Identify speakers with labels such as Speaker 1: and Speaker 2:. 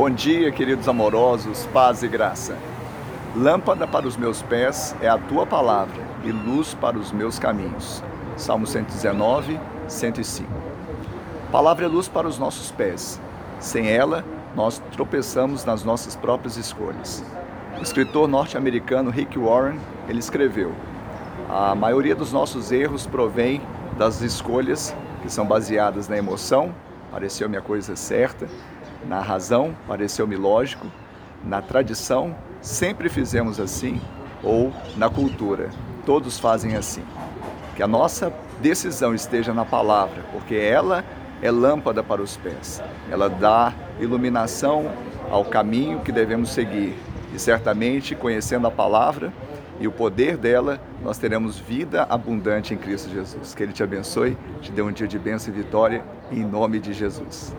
Speaker 1: Bom dia, queridos amorosos, paz e graça. Lâmpada para os meus pés é a tua palavra e luz para os meus caminhos. Salmo 119, 105. Palavra é luz para os nossos pés. Sem ela, nós tropeçamos nas nossas próprias escolhas. O escritor norte-americano Rick Warren, ele escreveu: A maioria dos nossos erros provém das escolhas que são baseadas na emoção, pareceu-me a coisa certa, na razão, pareceu-me lógico, na tradição, sempre fizemos assim, ou na cultura, todos fazem assim. Que a nossa decisão esteja na palavra, porque ela é lâmpada para os pés. Ela dá iluminação ao caminho que devemos seguir. E certamente, conhecendo a palavra e o poder dela, nós teremos vida abundante em Cristo Jesus. Que Ele te abençoe, te dê um dia de bênção e vitória, em nome de Jesus.